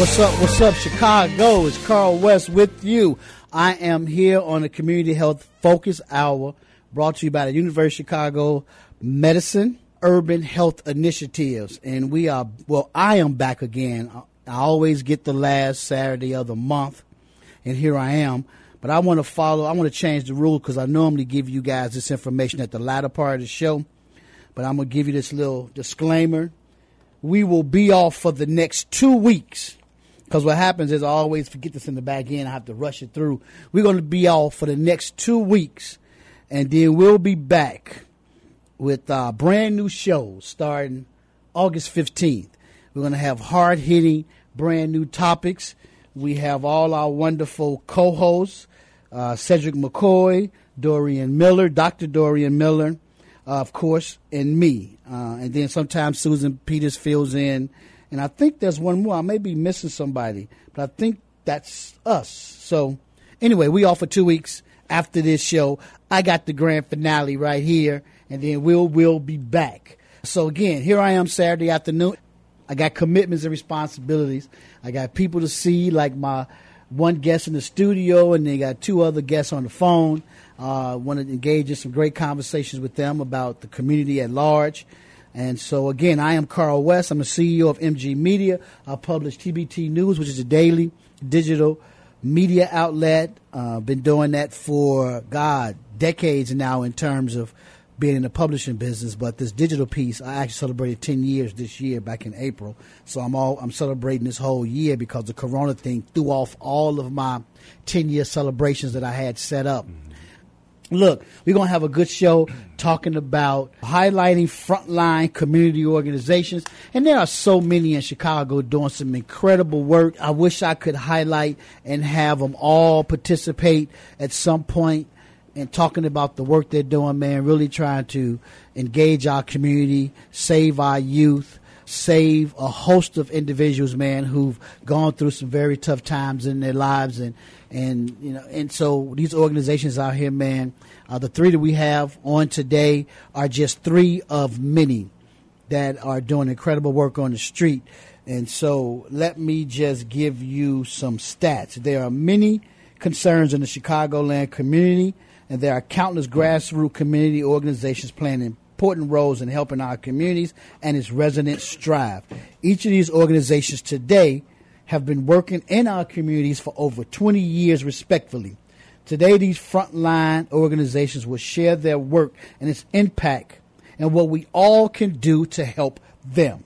What's up? What's up, Chicago? It's Carl West with you. I am here on the Community Health Focus Hour brought to you by the University of Chicago Medicine Urban Health Initiatives. And we are, well, I am back again. I always get the last Saturday of the month, and here I am. But I want to follow, I want to change the rule because I normally give you guys this information at the latter part of the show. But I'm going to give you this little disclaimer. We will be off for the next two weeks. Because what happens is I always forget this in the back end. I have to rush it through. We're going to be off for the next two weeks. And then we'll be back with uh, brand new shows starting August 15th. We're going to have hard hitting, brand new topics. We have all our wonderful co hosts uh, Cedric McCoy, Dorian Miller, Dr. Dorian Miller, uh, of course, and me. Uh, and then sometimes Susan Peters fills in. And I think there's one more. I may be missing somebody, but I think that's us. So, anyway, we off for two weeks after this show. I got the grand finale right here, and then we'll we'll be back. So again, here I am Saturday afternoon. I got commitments and responsibilities. I got people to see, like my one guest in the studio, and they got two other guests on the phone. I uh, want to engage in some great conversations with them about the community at large. And so, again, I am Carl West. I'm the CEO of MG Media. I publish TBT News, which is a daily digital media outlet. Uh, been doing that for, God, decades now in terms of being in the publishing business, but this digital piece, I actually celebrated 10 years this year back in April. So I'm all, I'm celebrating this whole year because the Corona thing threw off all of my 10 year celebrations that I had set up. Mm-hmm. Look, we're going to have a good show talking about highlighting frontline community organizations. And there are so many in Chicago doing some incredible work. I wish I could highlight and have them all participate at some point and talking about the work they're doing, man, really trying to engage our community, save our youth, save a host of individuals, man, who've gone through some very tough times in their lives, and and you know, and so these organizations out here, man, uh, the three that we have on today are just three of many that are doing incredible work on the street. And so let me just give you some stats. There are many concerns in the Chicagoland community and there are countless grassroots community organizations playing important roles in helping our communities and its residents strive. Each of these organizations today have been working in our communities for over 20 years respectfully. Today, these frontline organizations will share their work and its impact and what we all can do to help them.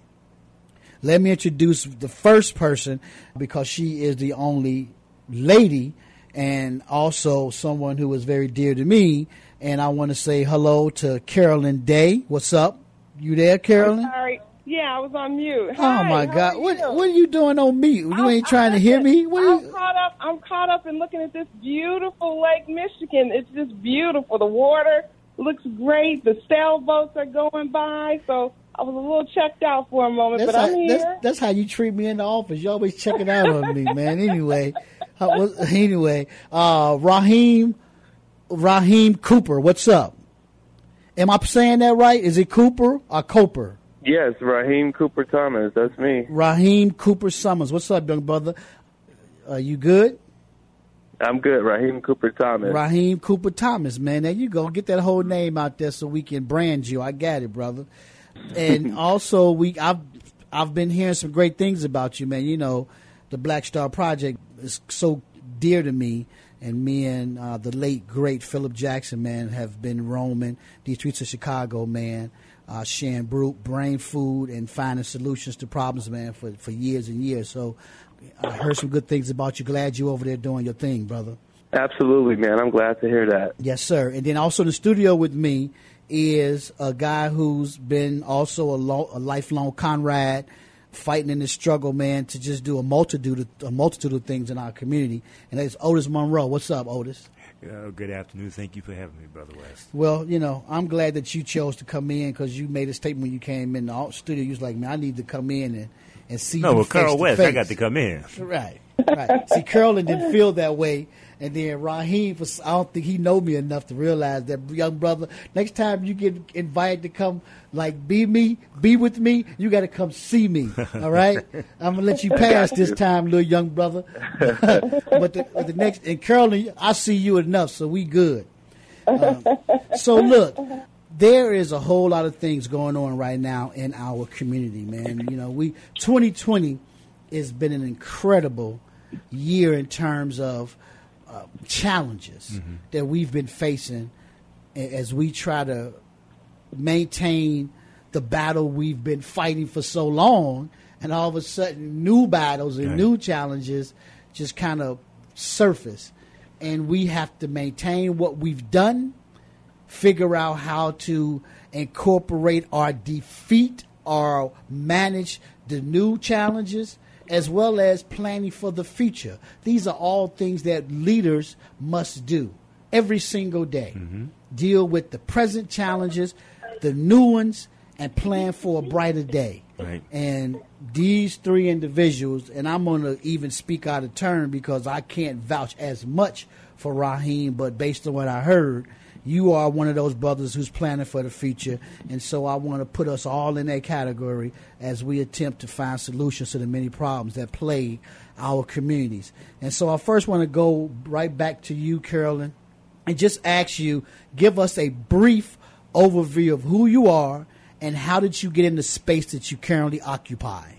Let me introduce the first person because she is the only lady and also someone who is very dear to me. And I want to say hello to Carolyn Day. What's up? You there, Carolyn? Yeah, I was on mute. Oh, Hi, oh my God! What what are you doing on mute? You I'm, ain't trying I'm, to hear me. What I'm you? caught up. I'm caught up in looking at this beautiful Lake Michigan. It's just beautiful. The water looks great. The sailboats are going by. So I was a little checked out for a moment, that's but how, I'm here. That's, that's, how you treat me in the office. You always checking out on me, man. Anyway, anyway, uh, Raheem, Raheem Cooper, what's up? Am I saying that right? Is it Cooper or Cooper? Yes, Raheem Cooper Thomas. That's me. Raheem Cooper Summers. What's up, young brother? Are you good? I'm good. Raheem Cooper Thomas. Raheem Cooper Thomas, man. There you go. Get that whole name out there so we can brand you. I got it, brother. And also, we I've I've been hearing some great things about you, man. You know, the Black Star Project is so dear to me. And me and uh, the late great Philip Jackson, man, have been roaming these streets of Chicago, man, uh, sharing brain food and finding solutions to problems, man, for, for years and years. So I heard some good things about you. Glad you over there doing your thing, brother. Absolutely, man. I'm glad to hear that. Yes, sir. And then also in the studio with me is a guy who's been also a, lo- a lifelong comrade fighting in this struggle, man, to just do a multitude of, a multitude of things in our community. And that's Otis Monroe. What's up, Otis? Uh, good afternoon. Thank you for having me, Brother West. Well, you know, I'm glad that you chose to come in because you made a statement when you came in the studio. You was like, man, I need to come in and, and see no, well, Carl West, I got to come in. Right. right. See, Carolyn didn't feel that way. And then Raheem, was, I don't think he know me enough to realize that young brother. Next time you get invited to come, like be me, be with me, you got to come see me. All right, I'm gonna let you pass this time, little young brother. but the, the, next and Carolyn, I see you enough, so we good. Um, so look, there is a whole lot of things going on right now in our community, man. You know, we 2020 has been an incredible year in terms of uh, challenges mm-hmm. that we've been facing as we try to maintain the battle we've been fighting for so long, and all of a sudden, new battles and right. new challenges just kind of surface, and we have to maintain what we've done, figure out how to incorporate our defeat or manage the new challenges as well as planning for the future. These are all things that leaders must do every single day. Mm-hmm. Deal with the present challenges, the new ones, and plan for a brighter day. Right. And these three individuals, and I'm going to even speak out of turn because I can't vouch as much for Raheem, but based on what I heard, you are one of those brothers who's planning for the future. And so I want to put us all in that category as we attempt to find solutions to the many problems that plague our communities. And so I first want to go right back to you, Carolyn, and just ask you give us a brief overview of who you are and how did you get in the space that you currently occupy?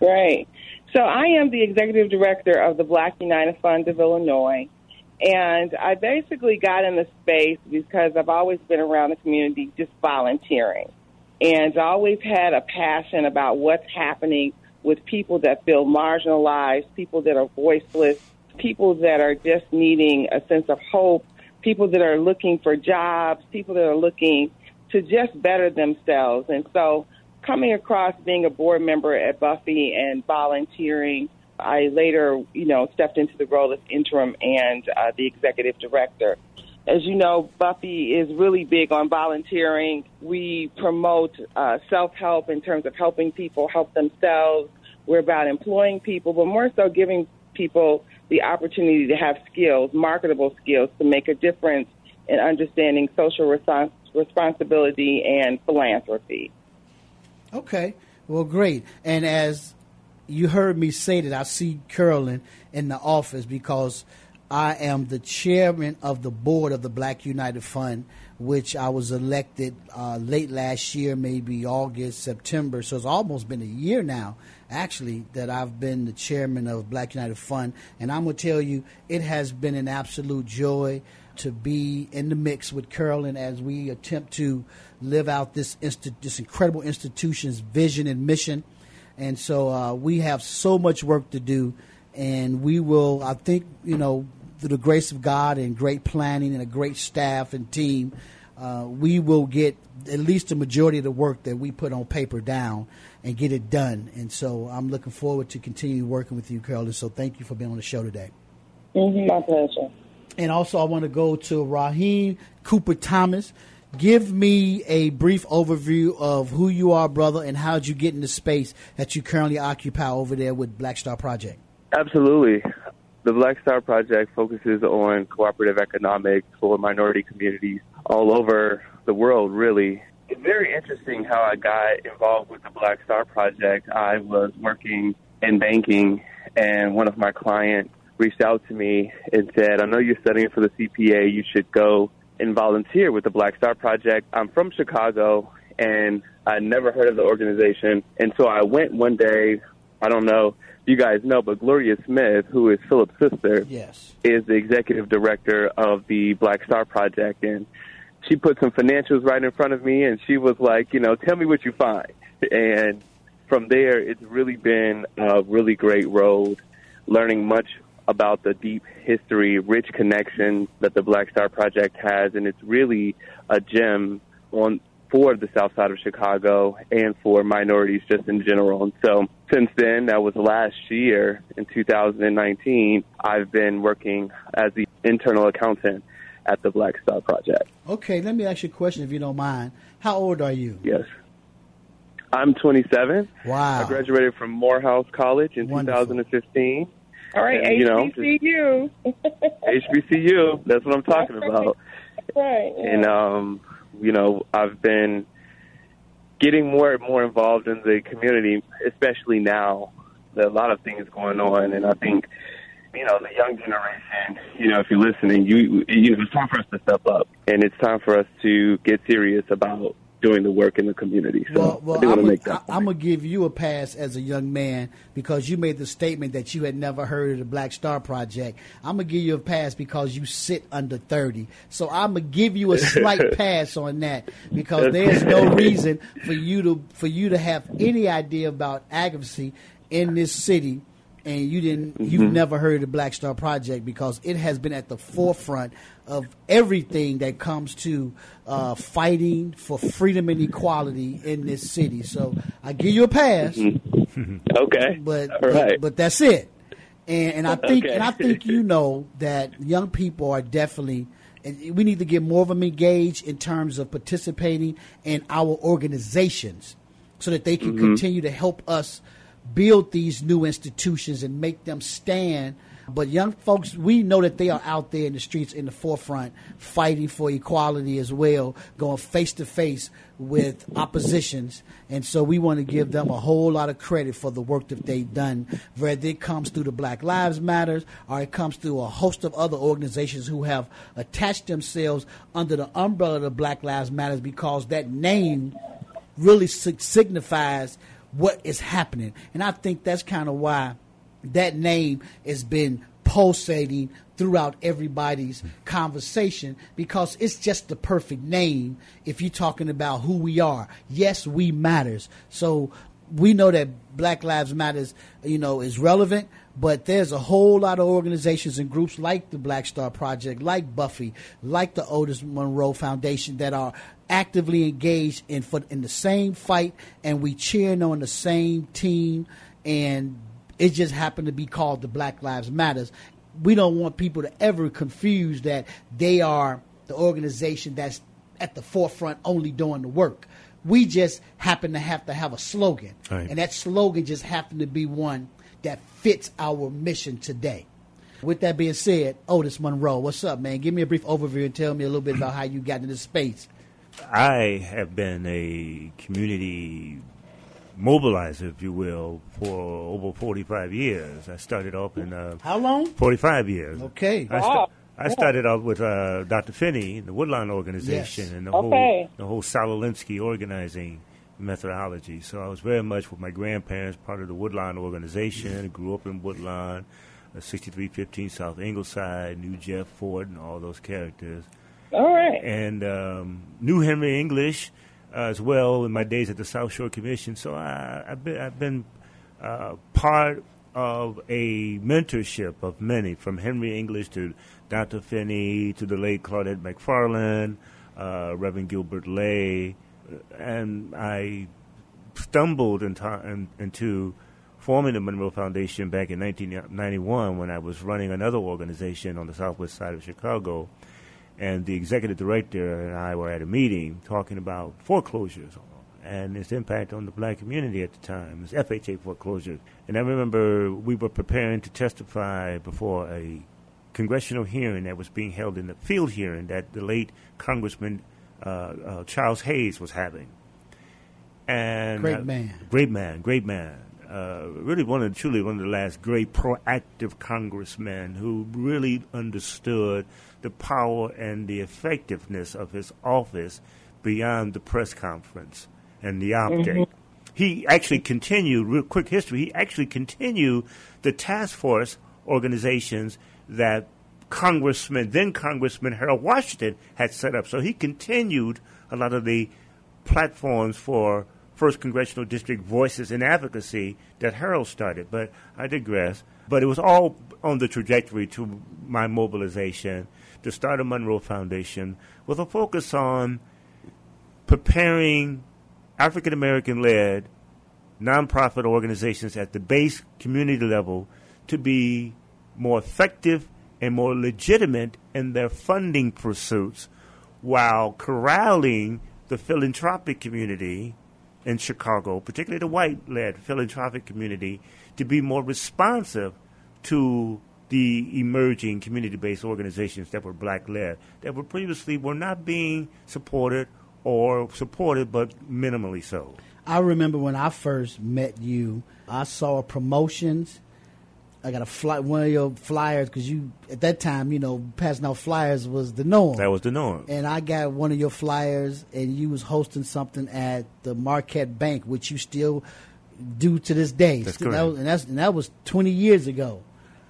Right. So I am the executive director of the Black United Fund of Illinois. And I basically got in the space because I've always been around the community just volunteering. And always had a passion about what's happening with people that feel marginalized, people that are voiceless, people that are just needing a sense of hope, people that are looking for jobs, people that are looking to just better themselves. And so coming across being a board member at Buffy and volunteering I later, you know, stepped into the role as interim and uh, the executive director. As you know, Buffy is really big on volunteering. We promote uh, self help in terms of helping people help themselves. We're about employing people, but more so giving people the opportunity to have skills, marketable skills, to make a difference in understanding social respons- responsibility and philanthropy. Okay. Well, great. And as you heard me say that I see Carolyn in the office because I am the chairman of the board of the Black United Fund, which I was elected uh, late last year, maybe August, September. So it's almost been a year now, actually, that I've been the chairman of Black United Fund. And I'm going to tell you, it has been an absolute joy to be in the mix with Carolyn as we attempt to live out this, inst- this incredible institution's vision and mission and so uh, we have so much work to do, and we will. I think you know, through the grace of God and great planning and a great staff and team, uh, we will get at least the majority of the work that we put on paper down and get it done. And so I'm looking forward to continuing working with you, Carolyn. So thank you for being on the show today. Mm-hmm, my pleasure. And also, I want to go to Raheem Cooper Thomas give me a brief overview of who you are, brother, and how did you get in the space that you currently occupy over there with Black Star Project? Absolutely. The Black Star Project focuses on cooperative economics for minority communities all over the world, really. It's very interesting how I got involved with the Black Star Project. I was working in banking, and one of my clients reached out to me and said, I know you're studying for the CPA. You should go and volunteer with the Black Star Project. I'm from Chicago and I never heard of the organization. And so I went one day, I don't know if you guys know, but Gloria Smith, who is Philip's sister, yes. is the executive director of the Black Star Project. And she put some financials right in front of me and she was like, you know, tell me what you find. And from there, it's really been a really great road, learning much about the deep history, rich connection that the Black Star Project has, and it's really a gem on for the South Side of Chicago and for minorities just in general. And so since then, that was last year in 2019, I've been working as the internal accountant at the Black Star Project. Okay, let me ask you a question if you don't mind. How old are you? Yes. I'm 27. Wow. I graduated from Morehouse College in Wonderful. 2015 All right, And, you know, HBCU. HBCU. That's what I'm talking about. right. yeah. And um, you know, I've been getting more and more involved in the community, especially now. There are a lot of things going on, and I think you know the young generation. You know, if you're listening, you you know, it's time for us to step up, and it's time for us to get serious about doing the work in the community. So Well, well I want to make that. I'm gonna give you a pass as a young man because you made the statement that you had never heard of the Black Star Project. I'm gonna give you a pass because you sit under 30. So I'm gonna give you a slight pass on that because there's no reason for you to for you to have any idea about advocacy in this city and you didn't you've mm-hmm. never heard of the Black Star Project because it has been at the forefront of everything that comes to uh, fighting for freedom and equality in this city. So I give you a pass, okay, but right. but, but that's it. And, and I think Okay. and I think you know that young people are definitely. And we need to get more of them engaged in terms of participating in our organizations, so that they can continue to help us build these new institutions and make them stand. But young folks, we know that they are out there in the streets in the forefront fighting for equality as well, going face to face with oppositions. And so we want to give them a whole lot of credit for the work that they've done, whether it comes through the Black Lives Matters or it comes through a host of other organizations who have attached themselves under the umbrella of the Black Lives Matters because that name really signifies what is happening. And I think that's kind of why that name has been pulsating throughout everybody's conversation because it's just the perfect name if you're talking about who we are. Yes, we matters. So we know that Black Lives Matters, you know, is relevant, but there's a whole lot of organizations and groups like the Black Star Project, like Buffy, like the Otis Monroe Foundation that are actively engaged in for, in the same fight, and we cheering on the same team, and it just happened to be called the Black Lives Matters. We don't want people to ever confuse that they are the organization that's at the forefront only doing the work. We just happen to have to have a slogan, Right. and that slogan just happened to be one that fits our mission today. With that being said, Otis Monroe, what's up, man? Give me a brief overview and tell me a little bit about how you got into this space. I have been a community mobilizer, if you will, for over 45 years. I started off in uh, How long? 45 years. Okay. I, Wow. I started off with uh, Dr. Finney, the Woodlawn organization, Yes. and the Okay. whole the whole Saul Alinsky organizing methodology. So I was very much with my grandparents, part of the Woodlawn organization. grew up in Woodlawn, uh, 6315 South Ingleside, knew Jeff Fort and all those characters All right. and um, knew Henry English as well in my days at the South Shore Commission. So I, I've been, I've been uh, part of a mentorship of many, from Henry English to Dr. Finney to the late Claudette McFarland, uh, Reverend Gilbert Lay, and I stumbled into, in, into forming the Monroe Foundation back in 1991 when I was running another organization on the southwest side of Chicago. And the executive director and I were at a meeting talking about foreclosures and its impact on the black community at the time. It was FHA foreclosures. And I remember we were preparing to testify before a congressional hearing that was being held in the field hearing that the late Congressman uh, uh, Charles Hayes was having. And Great uh, man. great man, great man. Uh, really one of truly one of the last great proactive congressmen who really understood the power and the effectiveness of his office beyond the press conference and the update. He actually continued, real quick history, he actually continued the task force organizations that Congressman, then Congressman Harold Washington had set up. So he continued a lot of the platforms for First Congressional District Voices in Advocacy that Harold started. But I digress. But it was all on the trajectory to my mobilization to start a Monroe Foundation with a focus on preparing African American led nonprofit organizations at the base community level to be more effective and more legitimate in their funding pursuits while corralling the philanthropic community in Chicago, particularly the white led philanthropic community, to be more responsive to the emerging community-based organizations that were black-led that were previously were not being supported or supported, but minimally so. I remember when I first met you, I saw promotions. I got a fly, one of your flyers because you at that time, you know, passing out flyers was the norm. That was the norm. And I got one of your flyers, and you was hosting something at the Marquette Bank, which you still do to this day. That's Still- correct. that was- and that's and that was twenty years ago.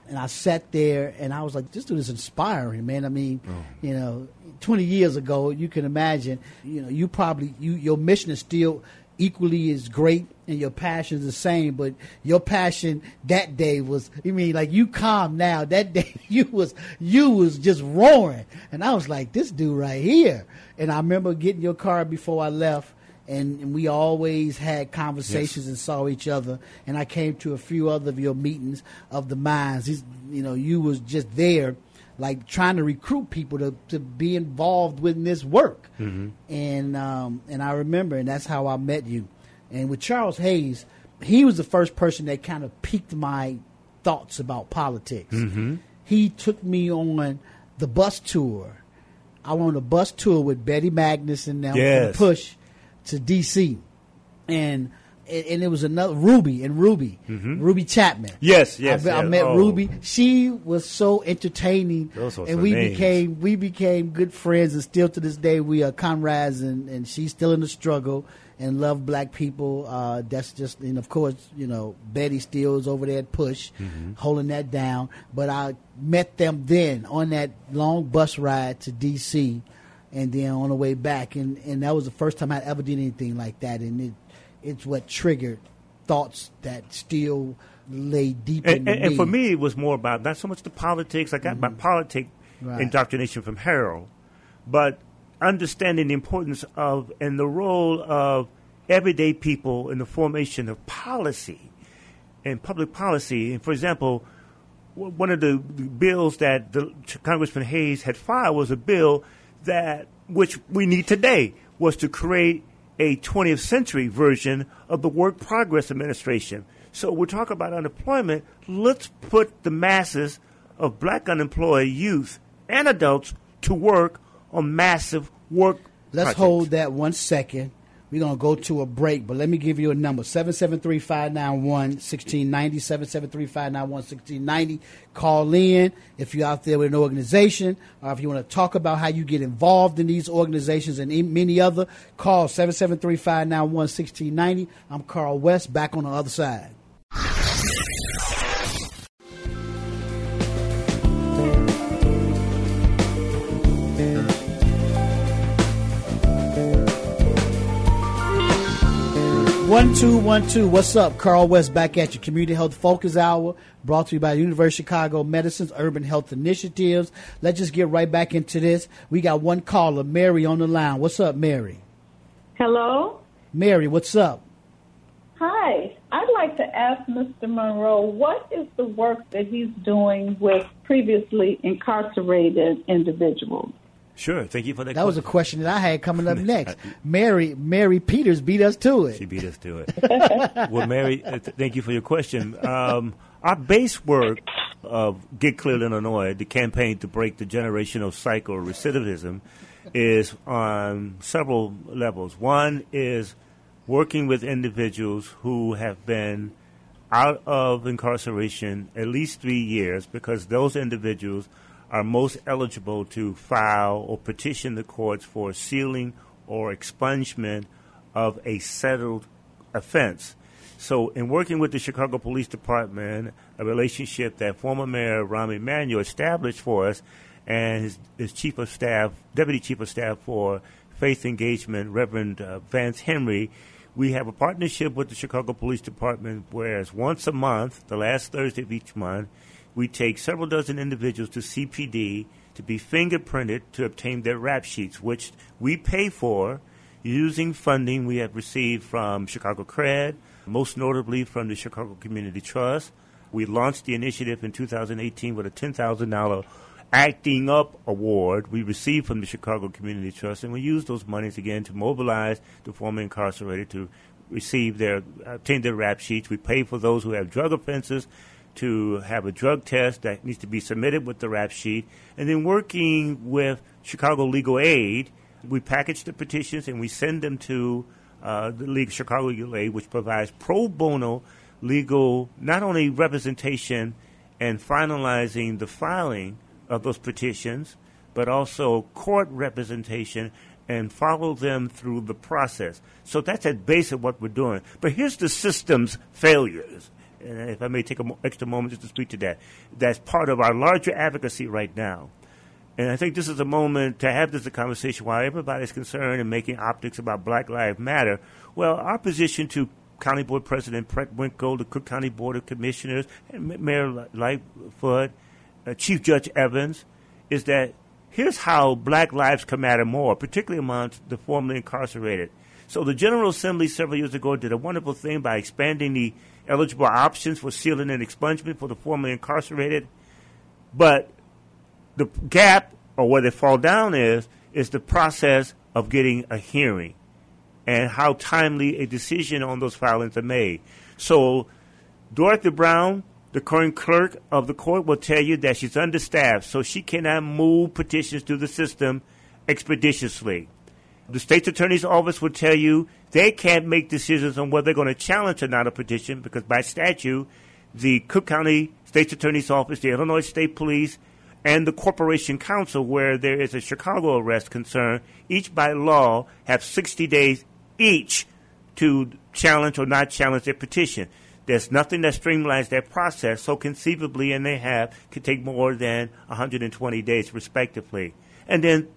And I sat there, and I was like, "This dude is inspiring, man." I mean, Oh. you know, twenty years ago, you can imagine. You know, you probably you your mission is still equally as great, and your passion is the same. But your passion that day was, I mean, like you calm now. That day, you was you was just roaring, and I was like, "This dude right here." And I remember getting your card before I left and, and we always had conversations and saw each other. And I came to a few other of your meetings of the minds. These, you know, you was just there, like trying to recruit people to, to be involved with this work. And um, and I remember, and that's how I met you. And with Charles Hayes, he was the first person that kind of piqued my thoughts about politics. He took me on the bus tour. I went on a bus tour with Betty Magness and them Yes. push to DC, and and and it was another Ruby and Ruby, Ruby Chapman. Mm-hmm. Yes, yes, I, I met Oh. Ruby. She was so entertaining, and we names. became we became good friends, and still to this day we are comrades. And, and she's still in the struggle and love black people. Uh, that's just and of course you know Betty still is over there at Push, Mm-hmm. holding that down. But I met them then on that long bus ride to DC, and then on the way back, and and that was the first time I ever did anything like that, and it it's what triggered thoughts that still lay deep And, in and, and for me, it was more about not so much the politics. I got my politic Mm-hmm. Right. indoctrination from Harold, but understanding the importance of and the role of everyday people in the formation of policy and public policy. And for example, one of the bills that the Congressman Hayes had filed was a bill that which we need today was to create a 20th century version of the Work Progress Administration. So we're talking about unemployment. Let's put the masses of black unemployed youth and adults to work on massive work. Let's projects. hold that one second. We're going to go to a break, but let me give you a number 773 591 1690. 773 591 1690. Call in if you're out there with an organization or if you want to talk about how you get involved in these organizations and many other. Call 773 591 1690. I'm Carl West, back on the other side. One two one two. What's up, Carl West? Back at you. Community Health Focus Hour, brought to you by University of Chicago Medicine's Urban Health Initiatives. Let's just get right back into this. We got one caller, Mary, on the line. What's up, Mary? Hello. Mary, what's up? Hi. I'd like to ask Mr. Monroe what is the work that he's doing with previously incarcerated individuals? Sure. Thank you for that. That was a question. question that I had coming up next. Mary, Mary Peters beat us to it. She beat us to it. well, Mary, uh, th- thank you for your question. Um, our base work of Get Clear Illinois, the campaign to break the generational cycle of recidivism, is on several levels. One is working with individuals who have been out of incarceration at least three years because those individuals are most eligible to file or petition the courts for sealing or expungement of a settled offense. So, in working with the Chicago Police Department, a relationship that former Mayor Rahm Emanuel established for us, and his, his chief of staff, deputy chief of staff for faith engagement, Reverend uh, Vance Henry, we have a partnership with the Chicago Police Department, whereas once a month, the last Thursday of each month, we take several dozen individuals to CPD to be fingerprinted to obtain their rap sheets, which we pay for using funding we have received from Chicago Cred, most notably from the Chicago Community Trust. We launched the initiative in 2018 with a $10,000 Acting Up Award we received from the Chicago Community Trust, and we use those monies again to mobilize the former incarcerated to receive their obtain their rap sheets. We pay for those who have drug offenses to have a drug test that needs to be submitted with the rap sheet, and then working with Chicago Legal Aid, we package the petitions and we send them to uh, the League of Chicago Legal Aid, which provides pro bono legal not only representation and finalizing the filing of those petitions, but also court representation and follow them through the process. So that's at base of what we're doing. But here's the system's failures. And if I may take an extra moment just to speak to that, that's part of our larger advocacy right now. And I think this is a moment to have this conversation while everybody's concerned and making optics about Black Lives Matter. Well, our position to County Board President Preckwinkle, the Cook County Board of Commissioners, and Mayor Lightfoot, uh, Chief Judge Evans, is that here's how black lives can matter more, particularly amongst the formerly incarcerated. So the General Assembly several years ago did a wonderful thing by expanding the eligible options for sealing and expungement for the formerly incarcerated. But the gap, or where they fall down, is is the process of getting a hearing and how timely a decision on those filings are made. So Dorothy Brown the current clerk of the court will tell you that she's understaffed, so she cannot move petitions through the system expeditiously. The state's attorney's office will tell you they can't make decisions on whether they're going to challenge or not a petition because by statute, the Cook County State's Attorney's Office, the Illinois State Police, and the Corporation Counsel, where there is a Chicago arrest concern, each by law have 60 days each to challenge or not challenge their petition. There's nothing that streamlines that process, so conceivably, and they have, could take more than 120 days, respectively. And then,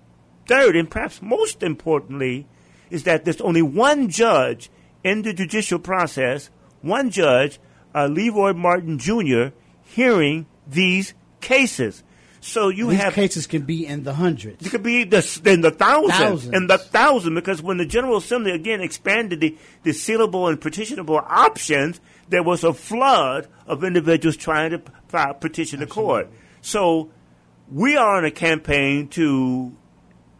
third, and perhaps most importantly, is that there's only one judge in the judicial process, one judge, uh, Leroy Martin Jr., hearing these cases. So you These have cases can be in the hundreds. it could be the, in the thousands, Thousands. in the thousand, because when the General Assembly again expanded the, the sealable and petitionable options, there was a flood of individuals trying to file, petition the court. So we are in a campaign to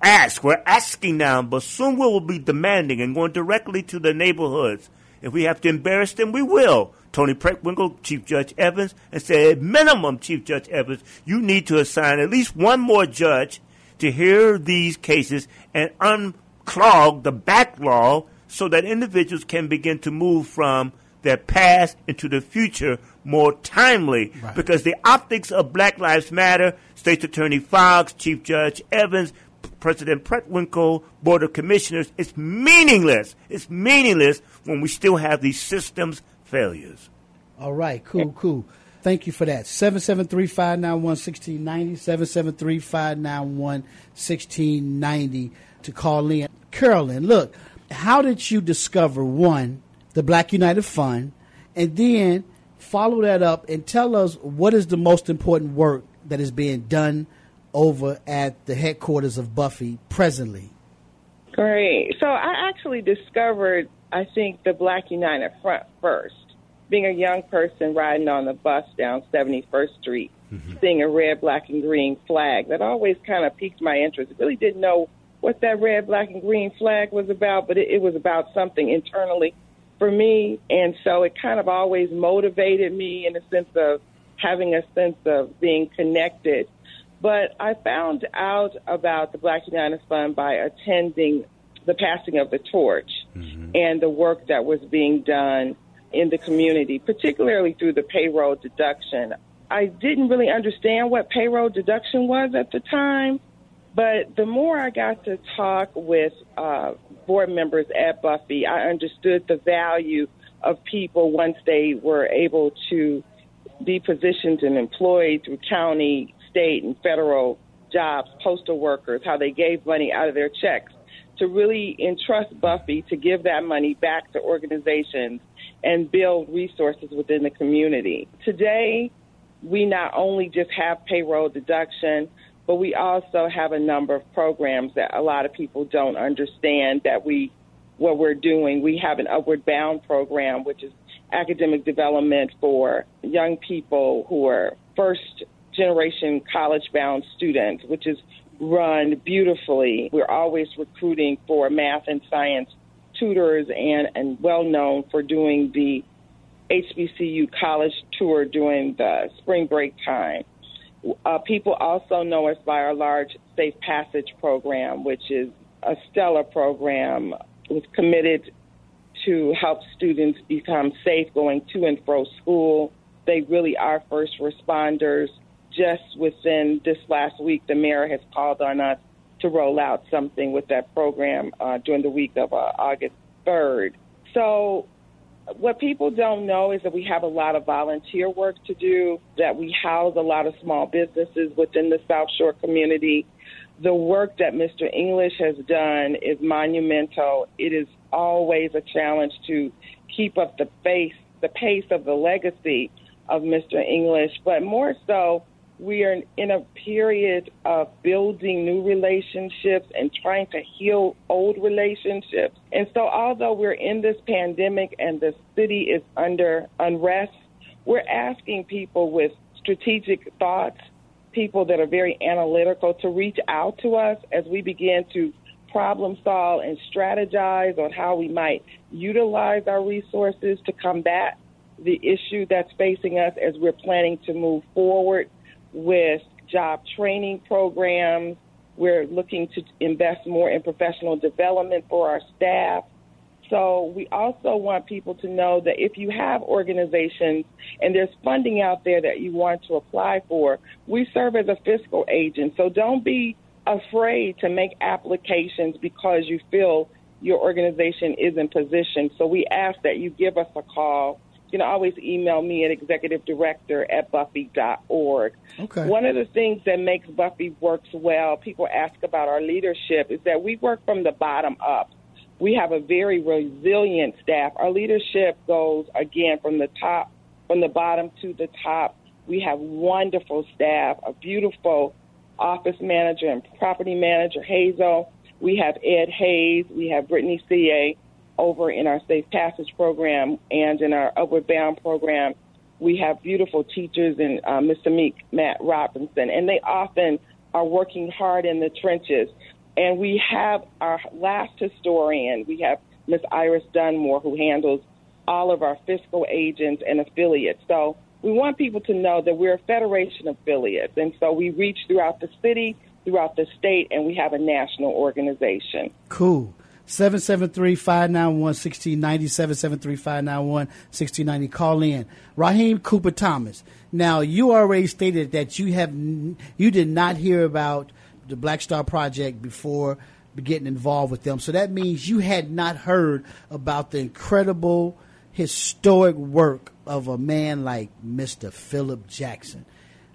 ask. We're asking now, but soon we will be demanding and going directly to the neighborhoods. If we have to embarrass them, we will. Toni Preckwinkle, Chief Judge Evans, and say, at minimum, Chief Judge Evans, you need to assign at least one more judge to hear these cases and unclog the backlog so that individuals can begin to move from their past into the future more timely. Right. Because the optics of Black Lives Matter, State Attorney Foxx, Chief Judge Evans, President Preckwinkle, Board of Commissioners, it's meaningless. It's meaningless when we still have these systems failures. All right, cool, cool. Thank you for that. 773-591-1690, 773-591-1690 to call in. Carolyn, look, how did you discover, one, the Black United Fund, and then follow that up and tell us what is the most important work that is being done over at the headquarters of Buffy presently? Great. So I actually discovered, I think, the Black United Front first. Being a young person riding on the bus down 71st Street, mm-hmm. seeing a red, black, and green flag, that always kind of piqued my interest. I really didn't know what that red, black, and green flag was about, but it, it was about something internally for me. And so it kind of always motivated me in a sense of having a sense of being connected. But I found out about the Black United Fund by attending the passing of the torch and the work that was being done in the community, particularly through the payroll deduction. I didn't really understand what payroll deduction was at the time, but the more I got to talk with uh, board members at Buffy, I understood the value of people once they were able to be positioned and employed through county, state, and federal jobs, postal workers, how they gave money out of their checks to really entrust Buffy to give that money back to organizations and build resources within the community. Today, we not only just have payroll deduction, but we also have a number of programs that a lot of people don't understand that we what we're doing. We have an upward bound program, which is academic development for young people who are first generation college bound students, which is run beautifully. We're always recruiting for math and science tutors and, and well known for doing the HBCU college tour during the spring break time. Uh, people also know us by our large Safe Passage program, which is a stellar program was committed to help students become safe going to and fro school. They really are first responders. Just within this last week, the mayor has called on us to roll out something with that program uh, during the week of uh, August 3rd. So what people don't know is that we have a lot of volunteer work to do, that we house a lot of small businesses within the South Shore community. The work that Mr. English has done is monumental. It is always a challenge to keep up the pace, the pace of the legacy of Mr. English, but more so, we are in a period of building new relationships and trying to heal old relationships. And so, although we're in this pandemic and the city is under unrest, we're asking people with strategic thoughts, people that are very analytical, to reach out to us as we begin to problem solve and strategize on how we might utilize our resources to combat the issue that's facing us as we're planning to move forward with job training programs. We're looking to invest more in professional development for our staff. So we also want people to know that if you have organizations and there's funding out there that you want to apply for, we serve as a fiscal agent. So don't be afraid to make applications because you feel your organization is in position. So we ask that you give us a call you can always email me at executive director at buffy.org. Okay. One of the things that makes Buffy works well, people ask about our leadership, is that we work from the bottom up. We have a very resilient staff. Our leadership goes, again, from the top, from the bottom to the top. We have wonderful staff, a beautiful office manager and property manager, Hazel. We have Ed Hayes. We have Brittany C.A over in our Safe Passage program and in our Upward Bound program, we have beautiful teachers and uh, Mr. Meek, Matt Robinson, and they often are working hard in the trenches. And we have our last historian, we have Miss Iris Dunmore, who handles all of our fiscal agents and affiliates. So we want people to know that we're a federation of affiliates. And so we reach throughout the city, throughout the state, and we have a national organization. Cool. 773-591-1690, 773-591-1690. Call in. Raheem Cooper Thomas. Now, you already stated that you have you did not hear about the Black Star Project before getting involved with them. So that means you had not heard about the incredible historic work of a man like Mr. Philip Jackson.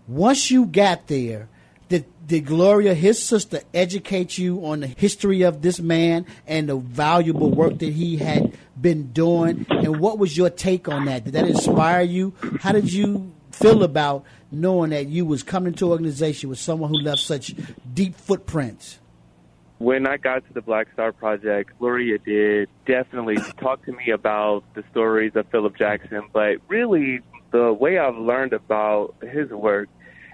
Once you got there, did, did Gloria, his sister, educate you on the history of this man and the valuable work that he had been doing? And what was your take on that? Did that inspire you? How did you feel about knowing that you was coming to an organization with someone who left such deep footprints? When I got to the Black Star Project, Gloria did definitely talk to me about the stories of Philip Jackson, but really the way I've learned about his work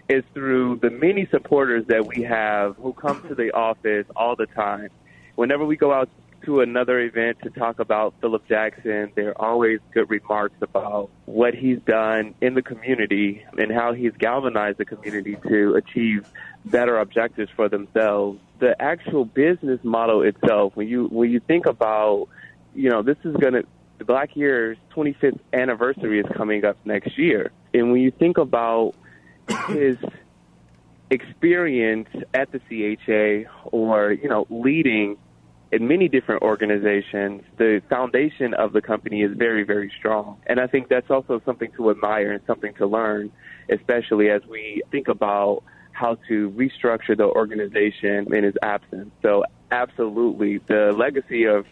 is through the many supporters that we have who come to the office all the time. Whenever we go out to another event to talk about Philip Jackson, there are always good remarks about what he's done in the community and how he's galvanized the community to achieve better objectives for themselves. The actual business model itself, when you when you think about, you know, this is gonna the Black Year's 25th anniversary is coming up next year, and when you think about his experience at the CHA or, you know, leading in many different organizations, the foundation of the company is very, very strong. And I think that's also something to admire and something to learn, especially as we think about how to restructure the organization in his absence. So, absolutely, the legacy of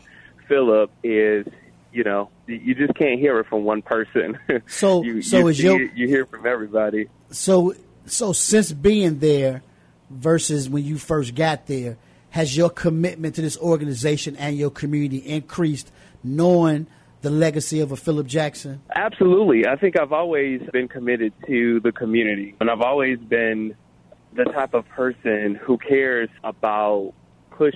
Philip is you know, you just can't hear it from one person. So, you, so you, is your you, you hear from everybody. So, so since being there versus when you first got there, has your commitment to this organization and your community increased, knowing the legacy of a Philip Jackson? Absolutely. I think I've always been committed to the community, and I've always been the type of person who cares about push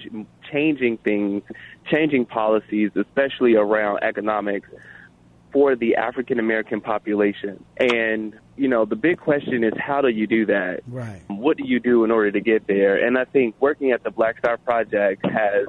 changing things, changing policies, especially around economics, for the African American population. And, you know, the big question is how do you do that? Right. What do you do in order to get there? And I think working at the Black Star Project has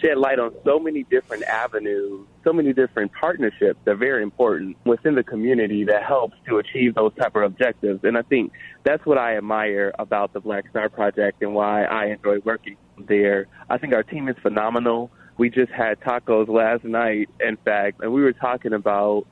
shed light on so many different avenues, so many different partnerships that are very important within the community that helps to achieve those type of objectives. And I think that's what I admire about the Black Star Project and why I enjoy working there. I think our team is phenomenal. We just had tacos last night, in fact, and we were talking about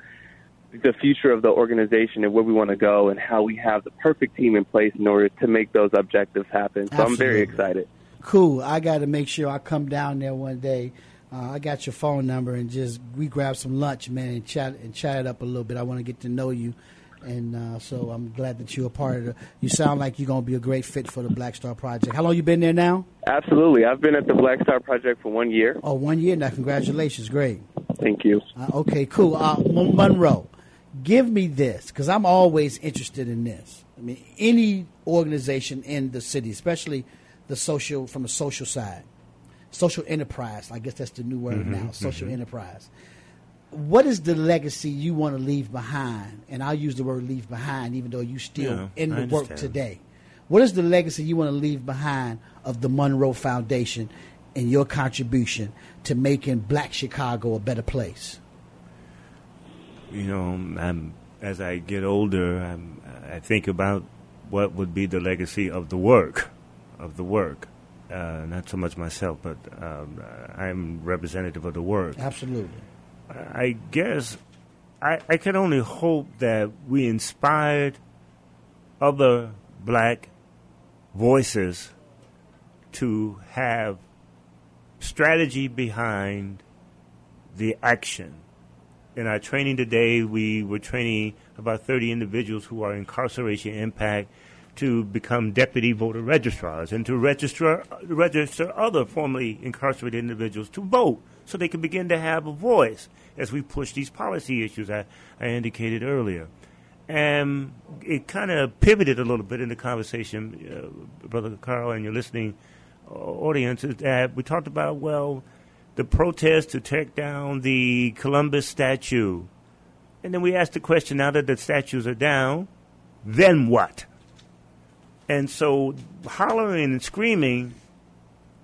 the future of the organization and where we want to go and how we have the perfect team in place in order to make those objectives happen. So I'm very excited. Cool. I got to make sure I come down there one day. Uh, I got your phone number and just we grab some lunch, man, and chat and chat it up a little bit. I want to get to know you, and uh, so I'm glad that you're a part of it. You sound like you're gonna be a great fit for the Black Star Project. How long you been there now? Absolutely. I've been at the Black Star Project for one year. Oh, one year now. Congratulations, great. Thank you. Uh, okay, cool. Uh, Monroe, give me this because I'm always interested in this. I mean, any organization in the city, especially the social from a social side, social enterprise. I guess that's the new word mm-hmm, now. Social mm-hmm. enterprise. What is the legacy you want to leave behind? And I'll use the word "leave behind," even though you're still Yeah, in the work today. What is the legacy you want to leave behind of the Monroe Foundation and your contribution to making Black Chicago a better place? You know, I'm, as I get older, I'm, I think about what would be the legacy of the work, of the work. Uh, not so much myself, but um, I'm representative of the work. Absolutely. I guess I, I can only hope that we inspired other black voices to have strategy behind the action. In our training today, we were training about 30 individuals who are incarceration impact to become deputy voter registrars and to register register other formerly incarcerated individuals to vote so they can begin to have a voice as we push these policy issues I, I indicated earlier. And it kind of pivoted a little bit in the conversation, uh, Brother Carl, and your listening uh, audience, is that we talked about, well, the protest to take down the Columbus statue. And then we asked the question now that the statues are down, then what? And so hollering and screaming,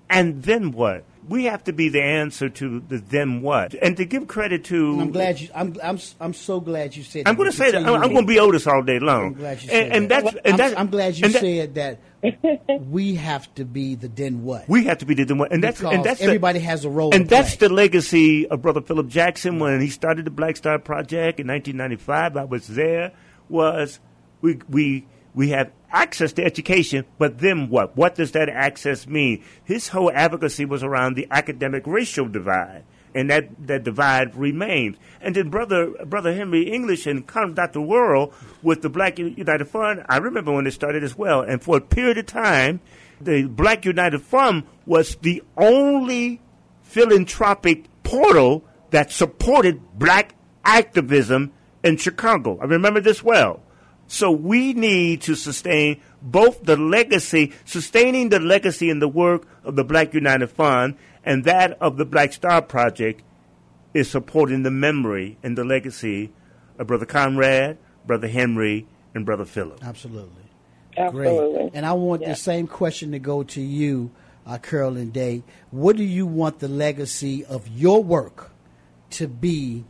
and then what? We have to be the answer to the then what. And to give credit to. And I'm glad you. I'm. I'm. I'm so glad you said. I'm going to say that. I'm, I'm going to be Otis all day long. I'm glad you and, said and that. that's and I'm, that's I'm glad you and that- said that. we have to be the then what? We have to be the then what, and that's Because and that's the- everybody has a role. and that's play. the legacy of Brother Philip Jackson when he started the Black Star Project in 1995. I was there. Was we we we have access to education, but then what? What does that access mean? His whole advocacy was around the academic racial divide. And that, that divide remains. And then brother brother Henry English and the World with the Black United Fund, I remember when it started as well. And for a period of time, the Black United Fund was the only philanthropic portal that supported black activism in Chicago. I remember this well. So we need to sustain both the legacy, sustaining the legacy and the work of the Black United Fund and that of the Black Star Project is supporting the memory and the legacy of Brother Conrad, Brother Henry, and Brother Philip. absolutely Absolutely. great. And I want Yeah. the same question to go to you, uh, Carolyn Day. What do you want the legacy of your work to be,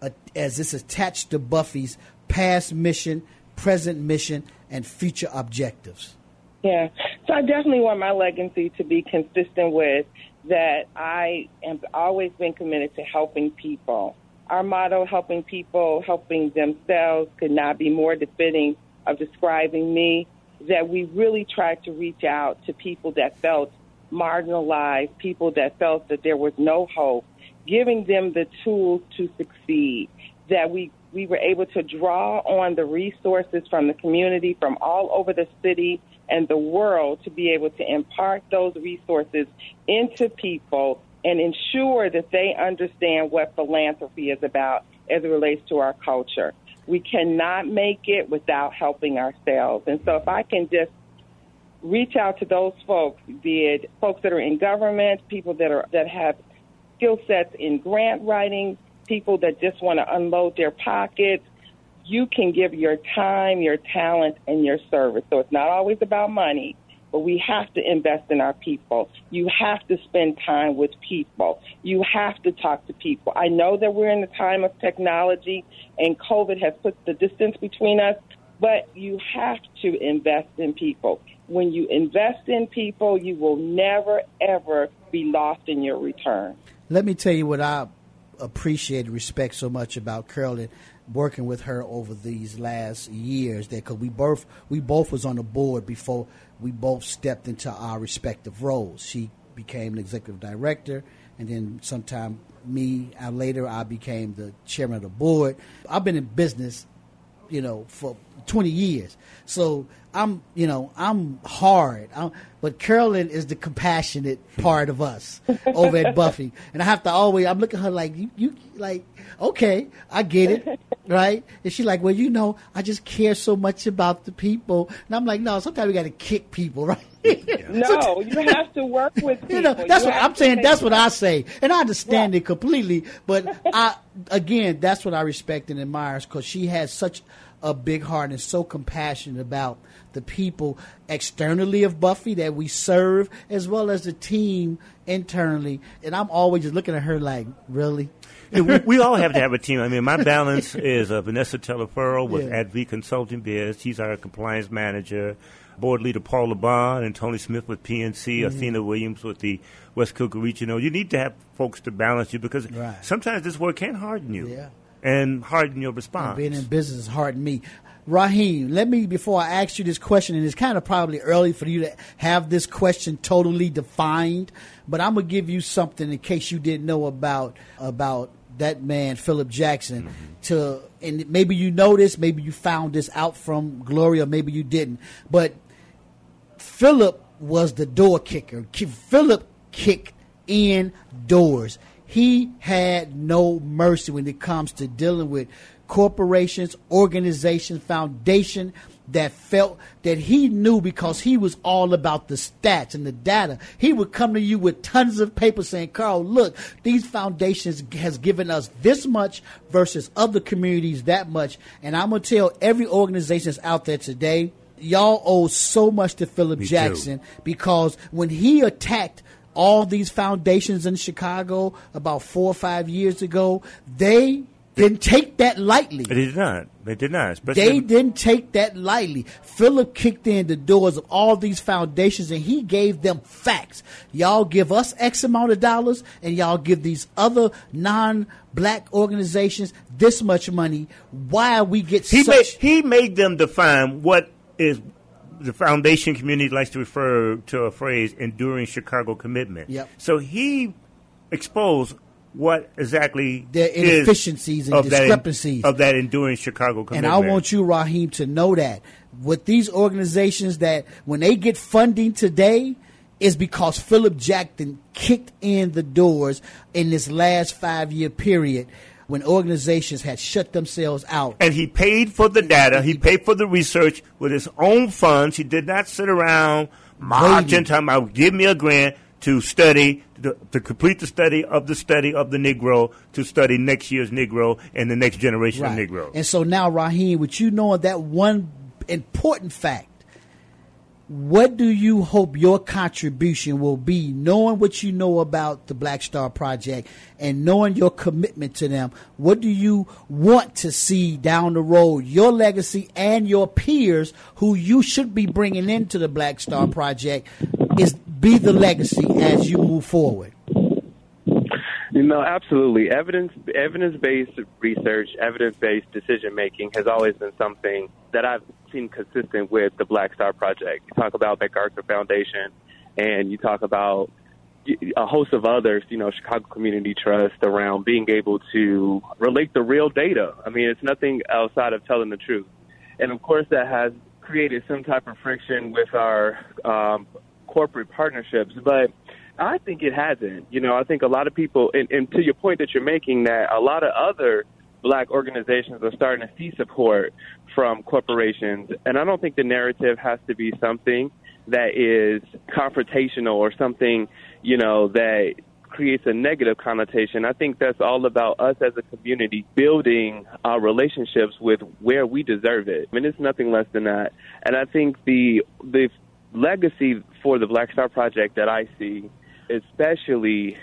uh, as it's attached to Buffy's past mission, present mission, and future objectives? Yeah. So I definitely want my legacy to be consistent with that I have always been committed to helping people. Our motto, helping people, helping themselves, could not be more befitting of describing me. That we really tried to reach out to people that felt marginalized, people that felt that there was no hope, giving them the tools to succeed. That we we were able to draw on the resources from the community from all over the city and the world to be able to impart those resources into people and ensure that they understand what philanthropy is about as it relates to our culture. We cannot make it without helping ourselves. And so if I can just reach out to those folks, be it folks that are in government, people that are that have skill sets in grant writing, people that just want to unload their pockets. You can give your time, your talent, and your service. So it's not always about money, but we have to invest in our people. You have to spend time with people. You have to talk to people. I know that we're in the time of technology and COVID has put the distance between us, but you have to invest in people. When you invest in people, you will never, ever be lost in your return. Let me tell you what I appreciate and respect so much about Carolyn working with her over these last years that because we both we both was on the board before we both stepped into our respective roles. She became the executive director and then sometime me later i became the chairman of the board. I've been in business you know for 20 years. So i'm you know i'm hard. I'm, but carolyn is the compassionate part of us over at buffy. And i have to always i'm looking at her like you, you like okay i get it right? And she's like well you know i just care so much about the people. And i'm like no sometimes we got to kick people right no, you have to work with people. you know that's You what i'm saying that's what i say and i understand Right. it completely but i again that's what i respect and admire because she has such a big heart and so compassionate about the people externally of buffy that we serve as well as the team internally and i'm always just looking at her like really Yeah, we, we all have to have a team. I mean, my balance is uh, Vanessa Telefero with Yeah. Adv Consulting Biz. She's our compliance manager. Board leader Paul LeBon and Tony Smith with PNC. Mm-hmm. Athena Williams with the West Cook Regional. You need to have folks to balance you because Right. sometimes this work can harden you Yeah. and harden your response. being in business is hard me. Raheem, let me before I ask you this question, and it's kind of probably early for you to have this question totally defined, but I'm gonna give you something in case you didn't know about about that man Philip Jackson. To and maybe you know this, maybe you found this out from Gloria, maybe you didn't, but Philip was the door kicker. Philip kicked in doors. He had no mercy when it comes to dealing with corporations, organizations, foundation that felt that he knew because he was all about the stats and the data. He would come to you with tons of paper saying, Carl, look, these foundations has given us this much versus other communities that much. And I'm going to tell every organization that's out there today, y'all owe so much to Philip Me too. Jackson because when he attacked all these foundations in Chicago about four or five years ago, they didn't take that lightly. They did not. They did not. Especially They didn't take that lightly. Philip kicked in the doors of all these foundations and he gave them facts. Y'all give us X amount of dollars and y'all give these other non black organizations this much money. Why we get he such made he made them define what is the foundation community likes to refer to a phrase enduring Chicago commitment. Yep. So he exposed what exactly is inefficiencies and of that discrepancies. of that enduring Chicago commitment. And. I want you, Raheem, to know that with these organizations that when they get funding today is because Philip Jackson kicked in the doors in this last five year period when organizations had shut themselves out. and he paid for the data. He paid for the research with his own funds. He did not sit around marching, talking about give me a grant to study, to, to complete the study of the study of the Negro, to study next year's Negro and the next generation of Negro. And so now, Raheem, with you knowing that one important fact, what do you hope your contribution will be, knowing what you know about the Black Star Project and knowing your commitment to them? What do you want to see down the road, your legacy and your peers who you should be bringing into the Black Star Project is be the legacy as you move forward? Know, absolutely. Evidence evidence based research, evidence based decision making has always been something that I've seen consistent with the Black Star Project. You talk about MacArthur Foundation, and you talk about a host of others. You know, Chicago Community Trust around being able to relate the real data. I mean, it's nothing outside of telling the truth, and of course that has created some type of friction with our um, corporate partnerships, but. I think it hasn't. You know, I think a lot of people, and, and to your point that you're making, that a lot of other black organizations are starting to see support from corporations. And I don't think the narrative has to be something that is confrontational or something, you know, that creates a negative connotation. I think that's all about us as a community building our relationships with where we deserve it. I mean, it's nothing less than that. And I think the the legacy for the Black Star Project that I see, especially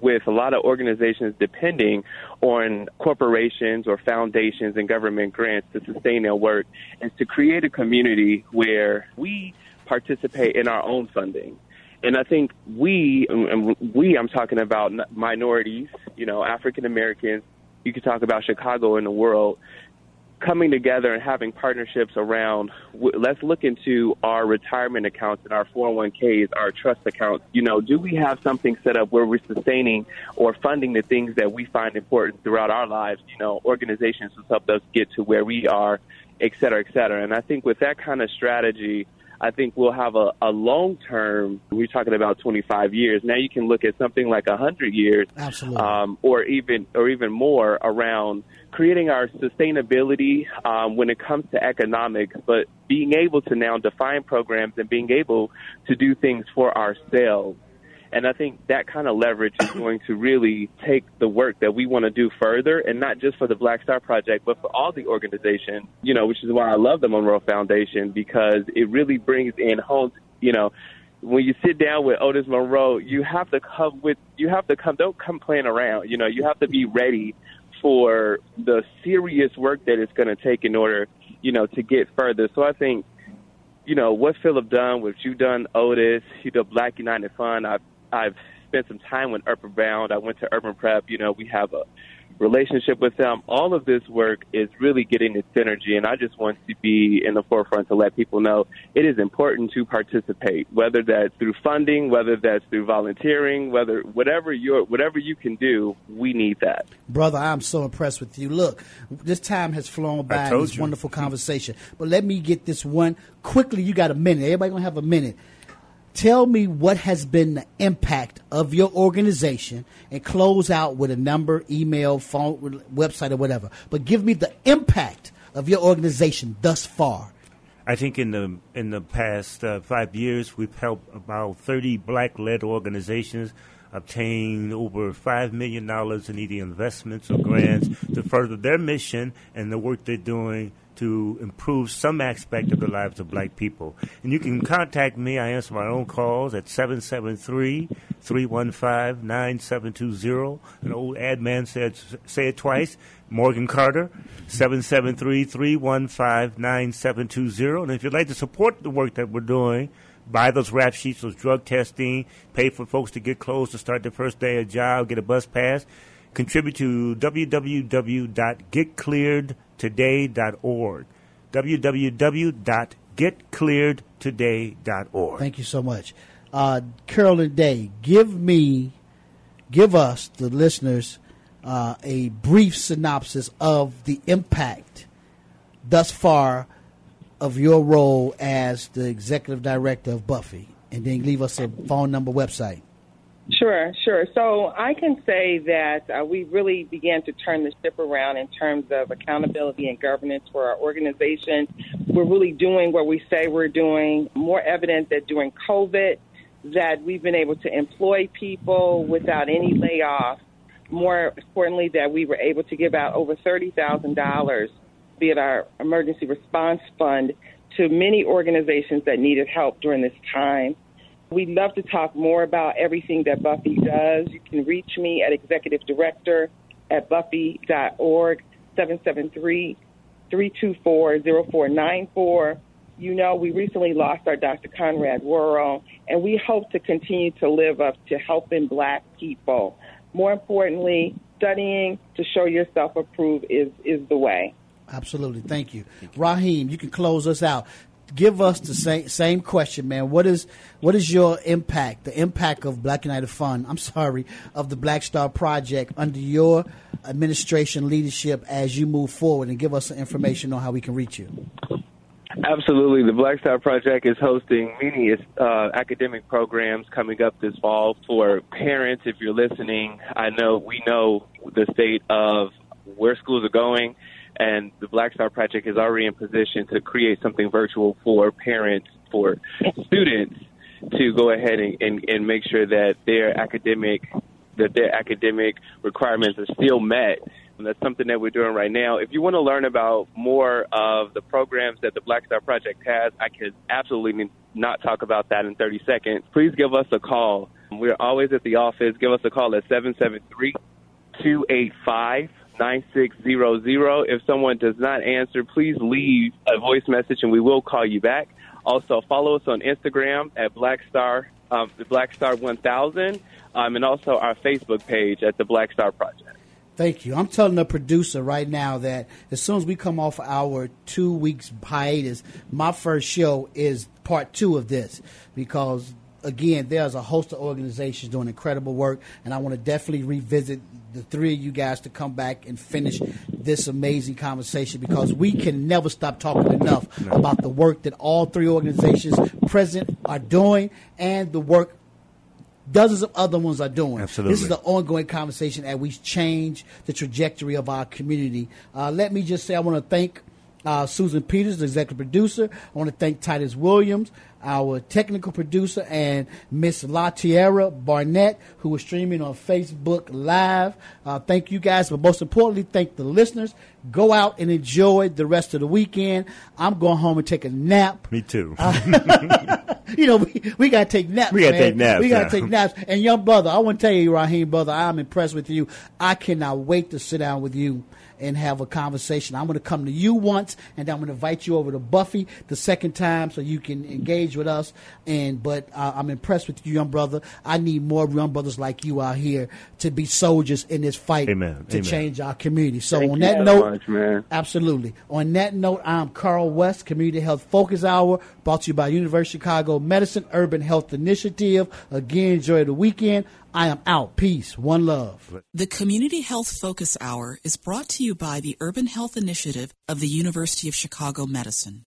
with a lot of organizations depending on corporations or foundations and government grants to sustain their work, is to create a community where we participate in our own funding. And I think we, and we, I'm talking about minorities, you know, African Americans, you could talk about Chicago and the world, coming together and having partnerships around let's look into our retirement accounts and our 401ks, our trust accounts. You know, do we have something set up where we're sustaining or funding the things that we find important throughout our lives? You know, organizations to help us get to where we are, et cetera, et cetera. And I think with that kind of strategy, I think we'll have a, a long term. We're talking about 25 years. Now you can look at something like 100 years, um, or even or even more around creating our sustainability um, when it comes to economics, but being able to now define programs and being able to do things for ourselves and I think that kind of leverage is going to really take the work that we want to do further, and not just for the Black Star Project, but for all the organizations. You know, which is why I love the Monroe Foundation because it really brings in home. You know, when you sit down with Otis Monroe, you have to come with you have to come. Don't come playing around. You know, you have to be ready for the serious work that it's going to take in order, you know, to get further. So I think you know, what Philip done, what you done, Otis, you know, Black United Fund, I I've spent some time with Urban Bound. I went to Urban Prep. You know, we have a relationship with them. All of this work is really getting its synergy, and I just want to be in the forefront to let people know it is important to participate, whether that's through funding, whether that's through volunteering, whether whatever you whatever you can do, we need that. Brother, I'm so impressed with you. Look, this time has flown by. This you. wonderful conversation, but let me get this one quickly. You got a minute. Everybody gonna have a minute tell me what has been the impact of your organization and close out with a number, email, phone, website, or whatever. But give me the impact of your organization thus far. I think in the in the past uh, five years, we've helped about 30 black-led organizations obtain over $5 million in either investments or grants to further their mission and the work they're doing to improve some aspect of the lives of black people. And you can contact me. I answer my own calls at 773-315-9720. An old ad man said, say it twice. Morgan Carter, 773-315-9720. And if you'd like to support the work that we're doing, buy those rap sheets, those drug testing, pay for folks to get clothes to start their first day of job, get a bus pass, contribute to www.getclearedtoday.org. www.getclearedtoday.org. Thank you so much. Uh, Carolyn Day, give me, give us, the listeners, uh, a brief synopsis of the impact thus far of your role as the executive director of Buffy, and then leave us a phone number, website. Sure, sure. So I can say that uh, we really began to turn the ship around in terms of accountability and governance for our organization. We're really doing what we say we're doing. More evident that during COVID, that we've been able to employ people without any layoff. More importantly, that we were able to give out over thirty thousand dollars, it our emergency response fund, to many organizations that needed help during this time. We'd love to talk more about everything that Buffy does. You can reach me at executive director at buffy.org, 773 324 0494. You know, we recently lost our Dr. Conrad Worrill, and we hope to continue to live up to helping black people. More importantly, studying to show yourself approved is, is the way. Absolutely. Thank you. Raheem, you can close us out give us the same same question, man. What is what is your impact, the impact of Black United Fund? I'm sorry, of the Black Star Project under your administration leadership as you move forward, and give us some information on how we can reach you. Absolutely. The Black Star Project is hosting many uh, academic programs coming up this fall for parents. If you're listening, I know we know the state of where schools are going and the Black Star Project is already in position to create something virtual for parents, for students to go ahead and, and, and make sure that their academic that their academic requirements are still met. And that's something that we're doing right now. If you want to learn about more of the programs that the Black Star Project has, I could absolutely not talk about that in 30 seconds. Please give us a call. We're always at the office. Give us a call at 773 285 9600. If someone does not answer, please leave a voice message and we will call you back. Also, follow us on Instagram at Black Star, um, the Black Star 1000, um, and also our Facebook page at the Black Star Project. Thank you. I'm telling the producer right now that as soon as we come off our two weeks hiatus, my first show is part two of this because again, there's a host of organizations doing incredible work, and I want to definitely revisit the three of you guys to come back and finish this amazing conversation because we can never stop talking enough about the work that all three organizations present are doing and the work dozens of other ones are doing. Absolutely. This is the ongoing conversation as we change the trajectory of our community. Uh, let me just say I want to thank uh, Susan Peters, the executive producer. I want to thank Titus Williams, our technical producer, and Miss La Tierra Barnett, who is streaming on Facebook Live. Uh, thank you guys, but most importantly, thank the listeners. Go out and enjoy the rest of the weekend. I'm going home and take a nap. Me too. you know, we, we got to take naps. We gotta take naps, We got to yeah. take naps. And young brother, I want to tell you, Raheem, brother, I'm impressed with you. I cannot wait to sit down with you and have a conversation. I'm going to come to you once, and I'm going to invite you over to Buffy the second time so you can engage with us. And but uh, I'm impressed with you, young brother. I need more young brothers like you out here to be soldiers in this fight Amen. to Amen. change our community. So Thank on you that note, much, man. Absolutely. On that note, I'm Carl West, Community Health Focus Hour, brought to you by University of Chicago Medicine Urban Health Initiative. Again, enjoy the weekend. I am out. Peace. One love. The Community Health Focus Hour is brought to you by the Urban Health Initiative of the University of Chicago Medicine.